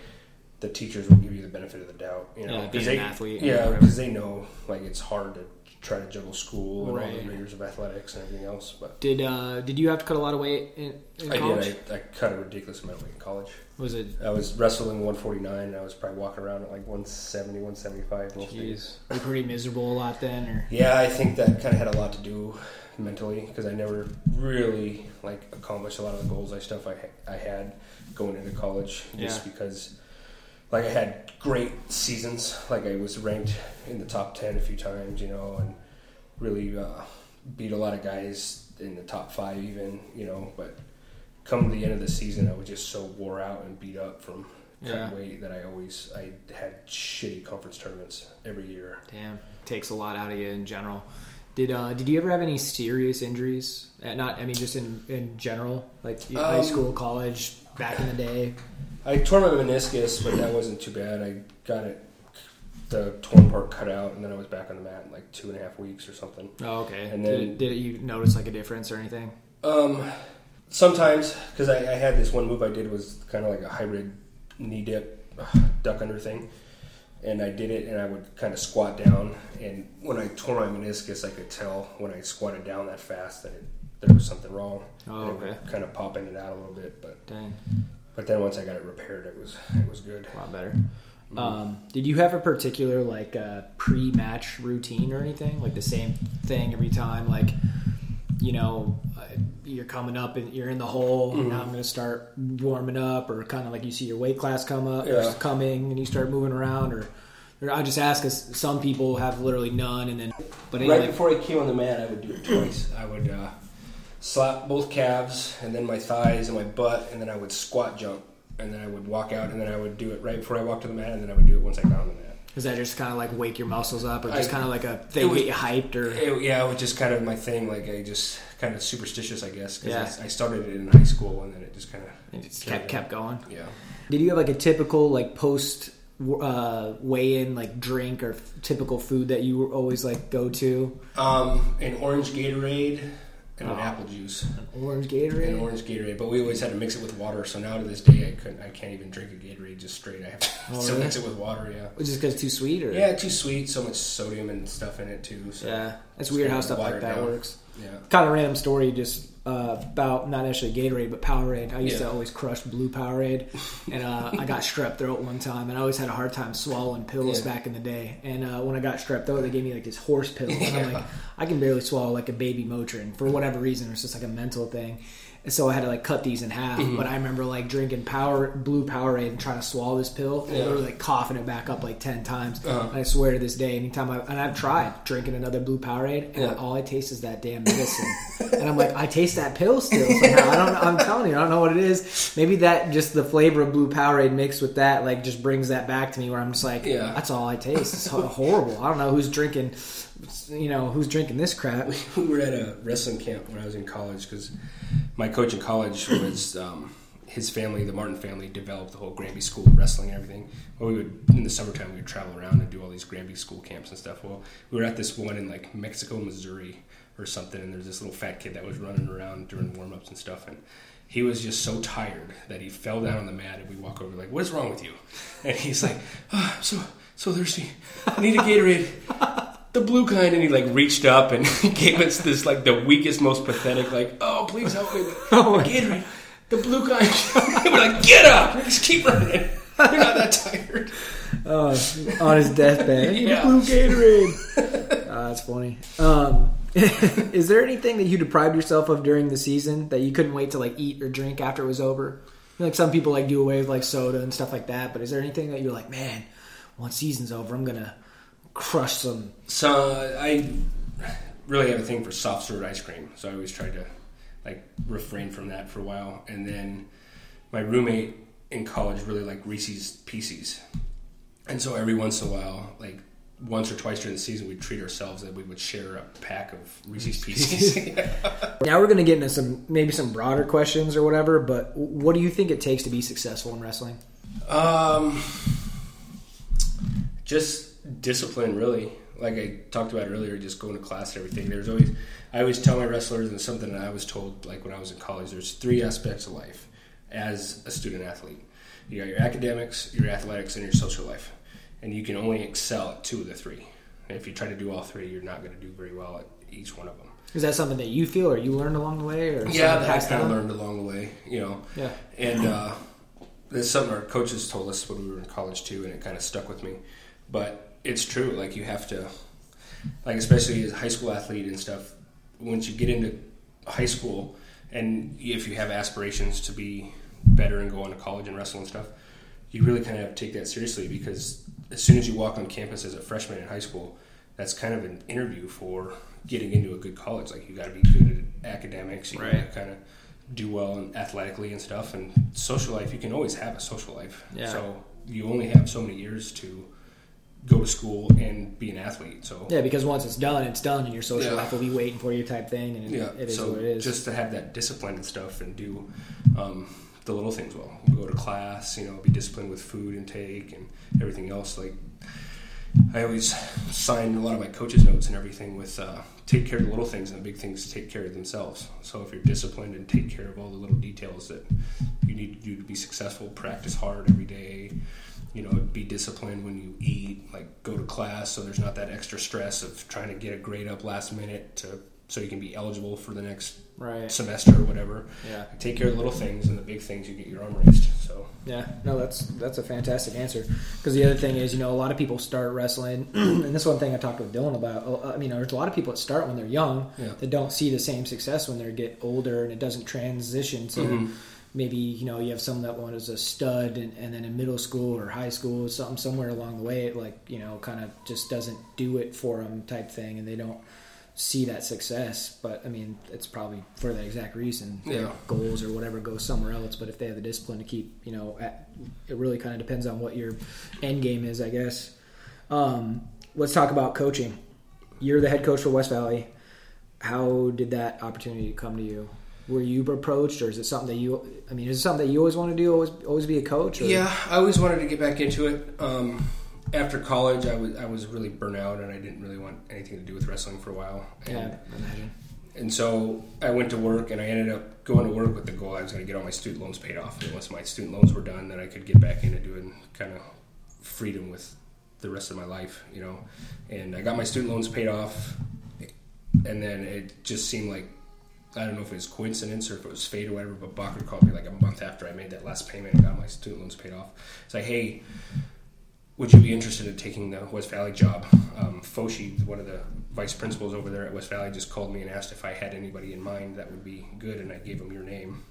the teachers will give you the benefit of the doubt. You know, Yeah, 'cause being they, an athlete Yeah, because they know like it's hard to try to juggle school and all the rigors of athletics and everything else. But Did uh, did you have to cut a lot of weight in, in I college? did. I, I cut a ridiculous amount of weight in college. Was it? I was wrestling 149. And I was probably walking around at like 170, 175 most days. Jeez, were pretty miserable a lot then, or Yeah, I think that kind of had a lot to do mentally because I never really like accomplished a lot of the goals I stuff I I had going into college just Yeah. because like I had great seasons like I was ranked in the top 10 a few times you know and really uh, beat a lot of guys in the top 5 even you know but come to the end of the season I was just so wore out and beat up from Yeah. weight that I always I had shitty conference tournaments every year damn, takes a lot out of you in general. Did uh, did you ever have any serious injuries? Uh, not, I mean, just in in general, like in high Um, school, college, back in the day. I tore my meniscus, but that wasn't too bad. I got it, the torn part cut out, and then I was back on the mat in like two and a half weeks or something. Oh, okay. And then- it, did you notice like a difference or anything? Um, sometimes, because I, I had this one move I did was kind of like a hybrid knee dip, duck under thing, and I did it, and I would kind of squat down, and when I tore my meniscus, I could tell when I squatted down that fast that it, there was something wrong. Oh, it okay. kind of pop in and out a little bit, but Dang, but then once I got it repaired, it was it was good. a lot better. Um, did you have a particular like uh, pre-match routine or anything? Like the same thing every time? Like, you know, uh, you're coming up and you're in the hole. Mm-hmm. Now I'm going to start warming up, or kind of like you see your weight class come up, Yeah. or coming, and you start moving around. Or, or I just ask because some people have literally none, and then but Right before I came on the mat, I would do it twice. I would uh, slap both calves and then my thighs and my butt, and then I would squat jump, and then I would walk out, and then I would do it right before I walked to the mat, and then I would do it once I got on the mat. Is that just kind of like wake your muscles up, or just kind of like a thing was- get you hyped, or It, yeah, it was just kind of my thing. Like I just kind of superstitious, I guess, because Yeah. I, started it in high school, and then it just kind of just kept kept going? yeah. Did you have like a typical like post uh, weigh in like drink or f- typical food that you were always like go to? Um, an orange Gatorade and an Oh. apple juice. An orange An Gatorade. orange Gatorade, but we always had to mix it with water. So now to this day, I couldn't. I can't even drink a Gatorade just straight. I have to Oh, still really? mix it with water. Yeah. Which is because too sweet, or Yeah, too sweet. So much sodium and stuff in it too. So yeah. It's weird how stuff like that down. works. yeah. Kind of random story, just uh, about not necessarily Gatorade, but Powerade. I used to always crush blue Powerade, and uh, I got strep throat one time, and I always had a hard time swallowing pills Yeah. back in the day. And uh, when I got strep throat, they gave me like this horse pill, and I'm like, I can barely swallow like a baby Motrin for whatever reason. It's just like a mental thing. And so I had to like cut these in half. Mm-hmm. But I remember like drinking power blue Powerade and trying to swallow this pill, and Yeah. literally like coughing it back up like ten times. Uh-huh. And I swear to this day, anytime I and I've tried drinking another blue Powerade, and Yeah. all I taste is that damn medicine. and I'm like, I taste that pill still. Somehow. I don't. know. I'm telling you, I don't know what it is. Maybe that just the flavor of blue Powerade mixed with that, like, just brings that back to me. Where I'm just like, Yeah. that's all I taste. It's horrible. I don't know who's drinking. You know who's drinking this crap. we were at a wrestling camp when I was in college because my coach in college was um, his family, the Martin family, developed the whole Granby School of wrestling and everything. Well, we would in the summertime we would travel around and do all these Granby school camps and stuff. Well, we were at this one in like Mexico, Missouri, or something, and there's this little fat kid that was running around during warm ups and stuff, and he was just so tired that he fell down on the mat, and we walk over like, "What is wrong with you?" And he's like, oh, "I'm so so thirsty. I need a Gatorade." The blue kind, and he like reached up and gave us this like the weakest, most pathetic, like, "Oh, please help me, Oh my Gatorade, the blue kind." We're like, "Get up, just keep running. You're not that tired." Oh, on his deathbed. Yeah. blue Gatorade. Ah, that's funny. Um, is there anything that you deprived yourself of during the season that you couldn't wait to like eat or drink after it was over? You know, like some people like do away with like soda and stuff like that. But is there anything that you're like, man, once season's over, I'm gonna crush some? So I really have a thing for soft serve ice cream, so I always tried to like refrain from that for a while. And then my roommate in college really liked Reese's Pieces, and so every once in a while, like once or twice during the season, we'd treat ourselves that we would share a pack of Reese's Pieces. Now we're gonna get into some maybe some broader questions or whatever. But what do you think it takes to be successful in wrestling? Um, just discipline, really. Like I talked about earlier, just going to class and everything. There's always, I always tell my wrestlers, and something that I was told, like when I was in college, there's three aspects of life as a student athlete. You got your academics, your athletics, and your social life, and you can only excel at two of the three. And if you try to do all three, you're not going to do very well at each one of them. Is that something that you feel or you learned along the way, or Yeah, that I kind of learned along the way, you know. Yeah. And uh, that's something our coaches told us when we were in college too, and it kind of stuck with me. But it's true. Like you have to, like especially as a high school athlete and stuff. Once you get into high school, and if you have aspirations to be better and go on to college and wrestle and stuff, you really kind of have to take that seriously because as soon as you walk on campus as a freshman in high school, that's kind of an interview for getting into a good college. Like you got to be good at academics. You got Right. to kind of do well and athletically and stuff. And social life, you can always have a social life. Yeah. So you only have so many years to go to school and be an athlete. So Yeah, because once it's done, it's done, and your social Yeah. life will be waiting for you, type thing, and it, yeah, it is so what it is. just to have that discipline and stuff and do um, the little things well. Go to class, you know, be disciplined with food intake and everything else. Like I always sign a lot of my coaches' notes and everything with uh, take care of the little things and the big things take care of themselves. So if you're disciplined and take care of all the little details that you need to do to be successful, practice hard every day. You know, be disciplined when you eat. Like go to class, so there's not that extra stress of trying to get a grade up last minute to so you can be eligible for the next right. semester or whatever. Yeah. Take care of the little things and the big things. You get your arm raised. So Yeah, no, that's that's a fantastic answer. Because the other thing is, you know, a lot of people start wrestling, and this one thing I talked with Dylan about. I mean, there's a lot of people that start when they're young Yeah. that don't see the same success when they get older, and it doesn't transition to Mhm. Maybe you know you have someone that was a stud, and, and then in middle school or high school, something somewhere along the way, it like you know, kind of just doesn't do it for them type thing, and they don't see that success. But I mean, it's probably for that exact reason. Yeah. goals or whatever go somewhere else. But if they have the discipline to keep, you know, at, it really kind of depends on what your end game is, I guess. Um, let's talk about coaching. You're the head coach for West Valley. How did that opportunity come to you? Were you approached, or is it something that you? I mean, is it something that you always want to do? Always, always be a coach? Or? yeah, I always wanted to get back into it. Um, after college, I was I was really burnt out and I didn't really want anything to do with wrestling for a while. And, yeah. I imagine. And so I went to work and I ended up going to work with the goal I was going to get all my student loans paid off. And once my student loans were done, then I could get back into doing kind of freedom with the rest of my life, you know. And I got my student loans paid off, and then it just seemed like I don't know if it was coincidence or if it was fate or whatever, but Bacher called me like a month after I made that last payment and got my student loans paid off. It's like, hey, would you be interested in taking the West Valley job? Um, Foshi, one of the vice principals over there at West Valley, just called me and asked if I had anybody in mind that would be good, and I gave him your name.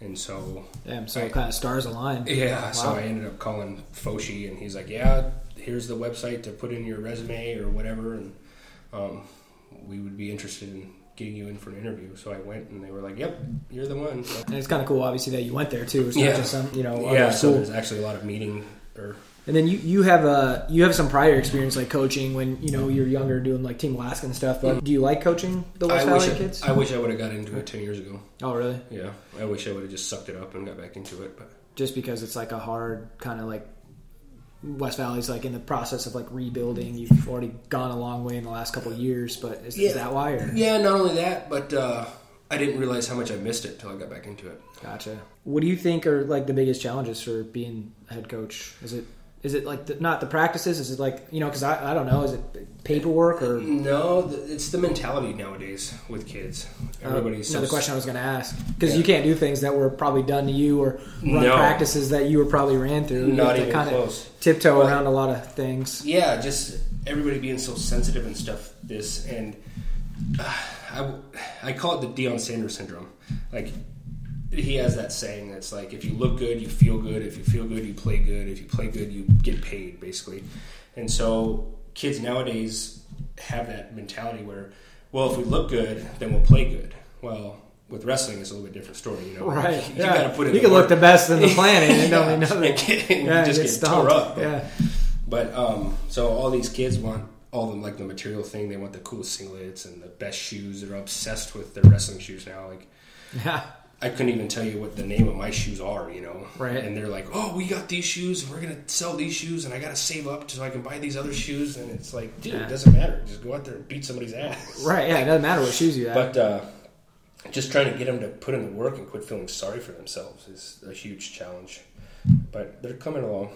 And so, Damn, so kind of stars aligned. yeah, so I ended up calling Foshi, and he's like, "Yeah, here's the website to put in your resume or whatever, and um, we would be interested in getting you in for an interview." So I went, and they were like, "Yep, you're the one." So, And it's kind of cool, obviously, that you went there too. Yeah. just some, you know, yeah, so there's actually a lot of meeting or And then you, you have a you have some prior experience like coaching when you know you're younger doing like Team Alaska and stuff. But do you like coaching the West I wish Valley I, kids? I wish I would have got into it ten years ago. oh, really? Yeah, I wish I would have just sucked it up and got back into it. But Just because it's like a hard kind of like West Valley's like in the process of like rebuilding. You've already gone a long way in the last couple of years, but is, Yeah. is that why? Or? yeah, not only that, but uh, I didn't realize how much I missed it till I got back into it. Gotcha. What do you think are like the biggest challenges for being a head coach? Is it is it like the, not the practices? Is it like you know? Because I, I don't know. Is it paperwork or No, it's the mentality nowadays with kids. Everybody's Uh, another so question I was going to ask because Yeah. you can't do things that were probably done to you or run No. practices that you were probably ran through. You Not even kinda close. Tiptoe Well- around a lot of things. Yeah, just everybody being so sensitive and stuff. This and uh, I, I call it the Deion Sanders syndrome. Like he has that saying that's like, if you look good, you feel good. If you feel good, you play good. If you play good, you get paid, basically. And so kids nowadays have that mentality where, well, if we look good, then we'll play good. Well. With wrestling, it's a little bit different story, you know. Right. You yeah. got to put in You can look the best in the planet and don't mean nothing. And yeah, just get tore up. Yeah. But um, so all these kids want all the like the material thing. They want the coolest singlets and the best shoes. They're obsessed with their wrestling shoes now. Like Yeah. I couldn't even tell you what the name of my shoes are, you know. Right. And they're like, "Oh, we got these shoes, and we're gonna sell these shoes, and I gotta save up so I can buy these other shoes." And it's like, dude, Yeah. it doesn't matter. Just go out there and beat somebody's ass. Right. Yeah. It doesn't matter what shoes you have. But uh, just trying to get them to put in the work and quit feeling sorry for themselves is a huge challenge. But they're coming along.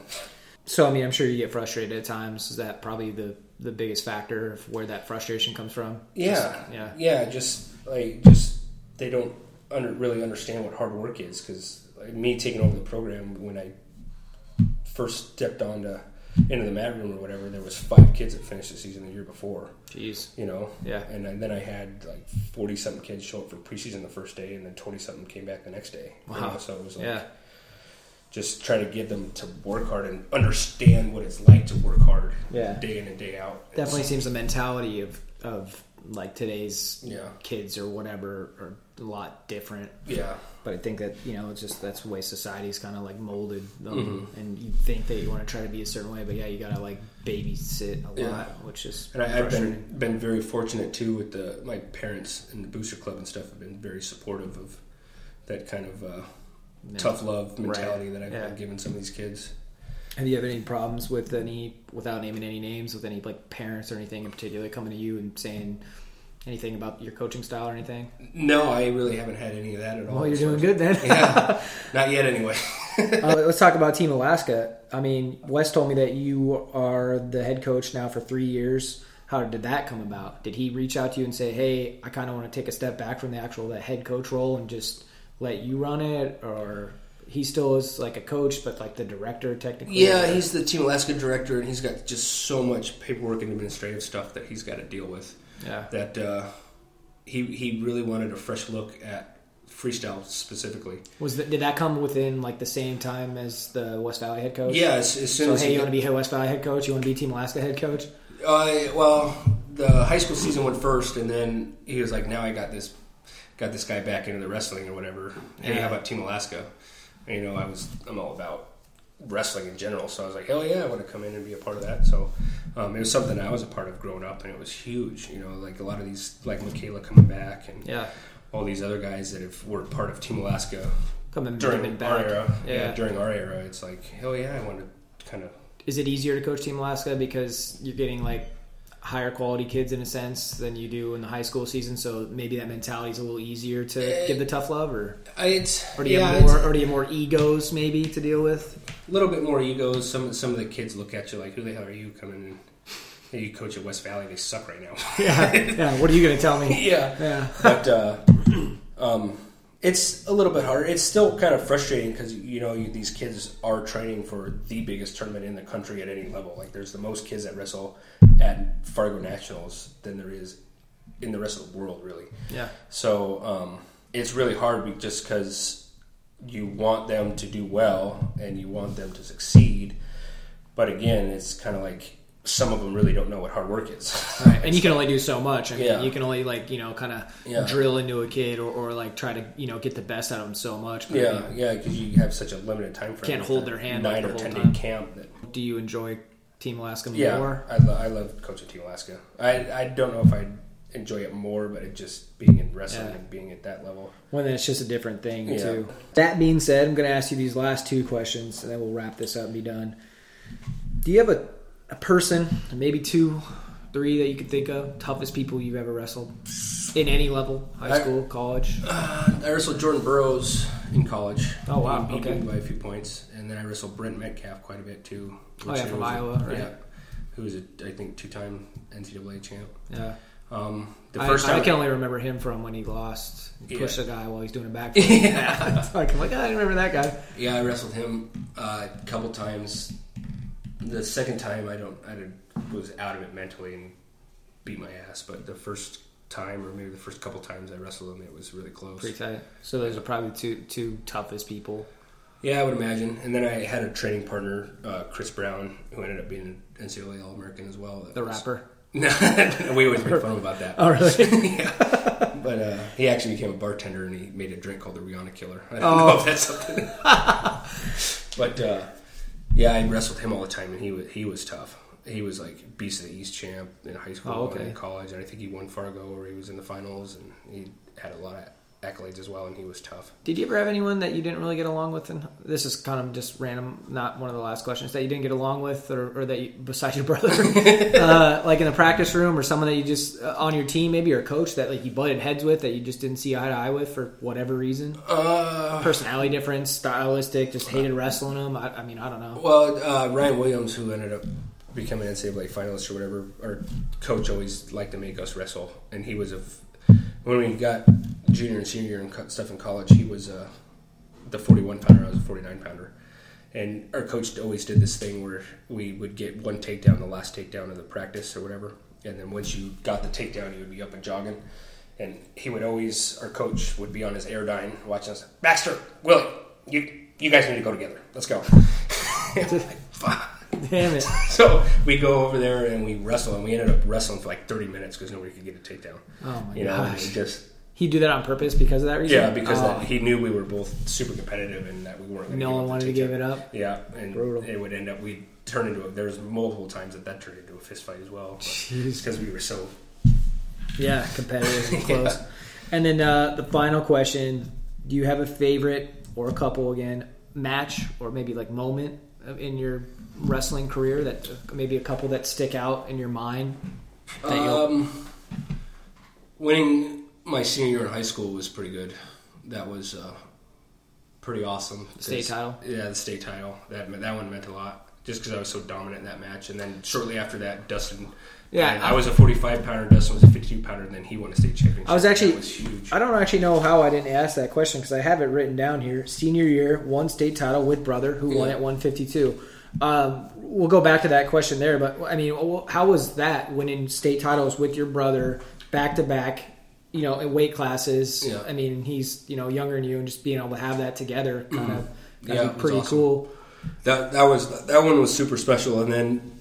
So I mean, I'm sure you get frustrated at times. Is that probably the the biggest factor of where that frustration comes from? Yeah, Just- yeah. yeah. Just like just they don't under, really understand what hard work is because like, me taking over the program when I first stepped onto into the mat room or whatever, there was five kids that finished the season the year before. Jeez. You know, Yeah. and then- I had like forty something kids show up for preseason the first day, and then twenty something came back the next day. you Wow. know, So it was like Yeah. just trying to get them to work hard and understand what it's like to work hard Yeah. day in and day out. Definitely seems the mentality of of like today's Yeah. kids or whatever are a lot different. Yeah. But I think that you know it's just that's the way society's kind of like molded them, Mm-hmm. and you think that you want to try to be a certain way, but yeah, you gotta like babysit a Yeah. lot, which is And I, I've been been very fortunate too with the my parents and the booster club and stuff have been very supportive of that kind of uh, Yeah. tough love Right. mentality that I've, Yeah. I've given some of these kids. Have you had any problems with any, without naming any names, with any like parents or anything in particular coming to you and saying anything about your coaching style or anything? No, I really haven't had any of that at all. Well, you're doing good then. yeah, not yet anyway. uh, let's talk about Team Alaska. I mean, Wes told me that you are the head coach now for three years. How did that come about? Did he reach out to you and say, "Hey, I kind of want to take a step back from the actual the head coach role and just let you run it," or he still is like a coach, but like the director technically? yeah, he's the Team Alaska director, and he's got just so much paperwork and administrative stuff that he's got to deal with. yeah, That uh, he he really wanted a fresh look at freestyle specifically. Was that, did that come within like the same time as the West Valley head coach? Yeah, as, as soon So as hey, he you want to be West Valley head coach? You want to be Team Alaska head coach? Uh, well, the high school season went first, and then he was like, "Now I got this, got this guy back into the wrestling or whatever. Hey, Yeah. how about Team Alaska?" You know, I was I'm all about wrestling in general, so I was like, "Hell yeah, I want to come in and be a part of that." So um, it was something I was a part of growing up, and it was huge. You know, like a lot of these, like Michaela coming back, and Yeah, all these other guys that have were part of Team Alaska coming during coming our back. era. Yeah. during our era, it's like, hell yeah, I want to kind of Is it easier to coach Team Alaska because you're getting like higher quality kids in a sense than you do in the high school season? So maybe that mentality is a little easier to Eh, give the tough love, or it's or do you yeah, have it's- more, or do you have more egos maybe to deal with? a little bit more egos. Some some of the kids look at you like, "Who the hell are you coming in?" Hey, you coach at West Valley. They suck right now. Yeah, yeah. What are you going to tell me? yeah, Yeah, but uh, um, It's a little bit harder. It's still kind of frustrating because you know you, these kids are training for the biggest tournament in the country at any level. Like there's the most kids that wrestle at Fargo Nationals than there is in the rest of the world, really. Yeah. So um, it's really hard just because you want them to do well and you want them to succeed, but again, it's kind of like some of them really don't know what hard work is. Right. And you can only do so much. I mean, Yeah. you can only like you know kind of Yeah. drill into a kid or, or like try to you know get the best out of them so much. But, I Yeah, mean, yeah, because you have such a limited time frame. Can't hold their hand, Nine like, the or whole ten time. day camp. That, do you enjoy Team Alaska yeah, more? I, lo- I love coaching Team Alaska. I I don't know if I enjoy it more, but it just being in wrestling Yeah. and being at that level. Well, then it's just a different thing Yeah. too. That being said, I'm going to ask you these last two questions, and then we'll wrap this up and be done. Do you have a, a person, maybe two, three that you could think of, toughest people you've ever wrestled in any level, high I- school, college? I wrestled Jordan Burroughs in college. Oh, wow, beat okay. me by a few points, and then I wrestled Brent Metcalf quite a bit too. Oh, yeah, from was a- Iowa, right? Yeah, who was a I think two time NCAA champ. Yeah, Um, the first I time I can only remember him from when he lost, he Yeah. pushed a guy while he's doing a back. Yeah. Like, I'm like, I remember that guy. Yeah, I wrestled him uh, a couple times. The second time, I don't, I was out of it mentally and beat my ass. But the first time, or maybe the first couple times I wrestled him, it was really close. Pretty tight. So those are probably two two toughest people. Yeah, I would imagine. And then I had a training partner, uh, Chris Brown, who ended up being an NCAA All American as well. The was- rapper. No, we always make fun about that. Oh, really? yeah. But uh, he actually became a bartender and he made a drink called the Rihanna Killer. I don't Oh. know if that's something. but uh, yeah, I wrestled him all the time and he was he was tough. He was like Beast of the East champ in high school Oh, okay. and in college, and I think he won Fargo where he was in the finals and he had a lot of accolades as well, and he was tough. Did you ever have anyone that you didn't really get along with? And this is kind of just random, not one of the last questions that you didn't get along with, or, or that you, besides your brother, uh, like in the practice room, or someone that you just uh, on your team, maybe or a coach that like you butted heads with that you just didn't see eye to eye with for whatever reason, Uh, personality difference, stylistic, just hated wrestling them. I, I mean, I don't know. Well, uh, Ryan Williams, who ended up becoming an NCAA finalist or whatever, our coach always liked to make us wrestle, and he was a. When we got junior and senior year and stuff in college, he was uh, the 41 pounder. I was a 49 pounder, and our coach always did this thing where we would get one takedown, the last takedown of the practice or whatever, and then once you got the takedown, you would be up and jogging. And he would always, our coach would be on his airdyne watching us. Baxter, Willie, you you guys need to go together. Let's go. Like. Damn it! So we go over there and we wrestle, and we ended up wrestling for like 30 minutes because nobody could get a takedown. Oh my You know, gosh! it just He do that on purpose because of that reason. yeah, because Oh, that, he knew we were both super competitive and that we weren't. No one wanted to give it up. Yeah, and Brutal. it would end up we turn into a, there was multiple times that that turned into a fist fight as well. Because we were so Yeah, competitive and close. And then uh, the final question: Do you have a favorite or a couple again match or maybe like moment in your wrestling career that maybe a couple that stick out in your mind? Um, winning my senior year in high school was pretty good. That was uh, pretty awesome. State title? Yeah, the state title. That that one meant a lot. Just because I was so dominant in that match, and then shortly after that, Dustin. Yeah, I- I, was a 45 pounder. Dustin was a 52 pounder, and then he won a state championship. I was actually- that was huge. I don't actually know how I didn't ask that question because I have it written down here. Senior year, one state title with brother who won at 152. Um, we'll go back to that question there, but I mean, how was that winning state titles with your brother back to back? You know, in weight classes. Yeah. I mean, he's you know younger than you, and just being able to have that together, kind of, Yeah, pretty awesome. cool. That that was that one was super special, and then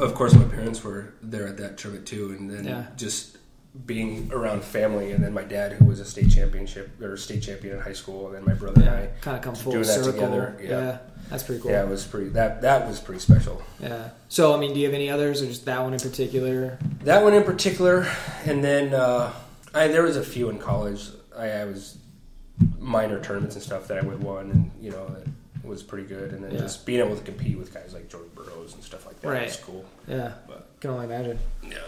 of course my parents were there at that tournament too, and then Yeah. just being around family, and then my dad who was a state championship or state champion in high school, and then my brother and I kind of come full doing that circle. together, Yeah. yeah. that's pretty cool. Yeah, it was pretty. That that was pretty special. Yeah. So, I mean, do you have any others, or just that one in particular? That one in particular, and then uh, I there was a few in college. I, I was minor tournaments and stuff that I would won, and you know that was pretty good. And then Yeah. just being able to compete with guys like Jordan Burroughs and stuff like that Right. was cool. Yeah, But can only imagine. yeah,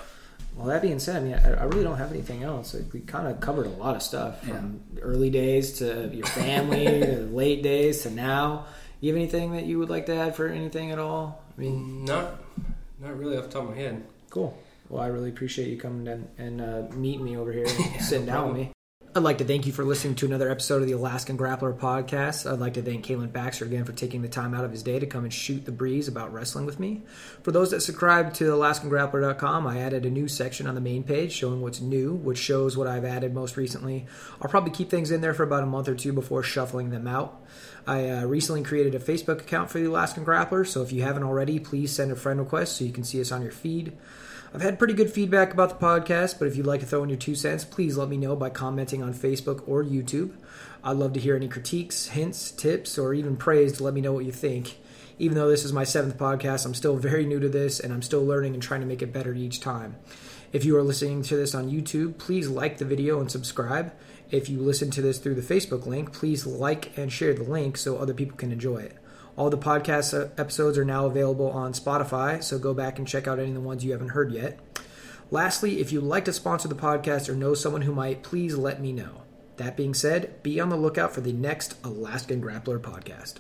Well, that being said, I mean, I, I really don't have anything else. Like, we kind of covered a lot of stuff from early days to your family to late days to now. You have anything that you would like to add for anything at all? I mean, mm, not not really off the top of my head. cool. Well, I really appreciate you coming in and uh, meeting me over here and sitting down with me. I'd like to thank you for listening to another episode of the Alaskan Grappler podcast. I'd like to thank Kalen Baxter again for taking the time out of his day to come and shoot the breeze about wrestling with me. For those that subscribe to AlaskanGrappler.com, I added a new section on the main page showing what's new, which shows what I've added most recently. I'll probably keep things in there for about a month or two before shuffling them out. I uh, recently created a Facebook account for the Alaskan Grappler, so if you haven't already, please send a friend request so you can see us on your feed. I've had pretty good feedback about the podcast, but if you'd like to throw in your two cents, please let me know by commenting on Facebook or YouTube. I'd love to hear any critiques, hints, tips, or even praise to let me know what you think. Even though this is my seventh podcast, I'm still very new to this and I'm still learning and trying to make it better each time. If you are listening to this on YouTube, please like the video and subscribe. If you listen to this through the Facebook link, please like and share the link so other people can enjoy it. All the podcast episodes are now available on Spotify, so go back and check out any of the ones you haven't heard yet. Lastly, if you'd like to sponsor the podcast or know someone who might, please let me know. That being said, be on the lookout for the next Alaskan Grappler podcast.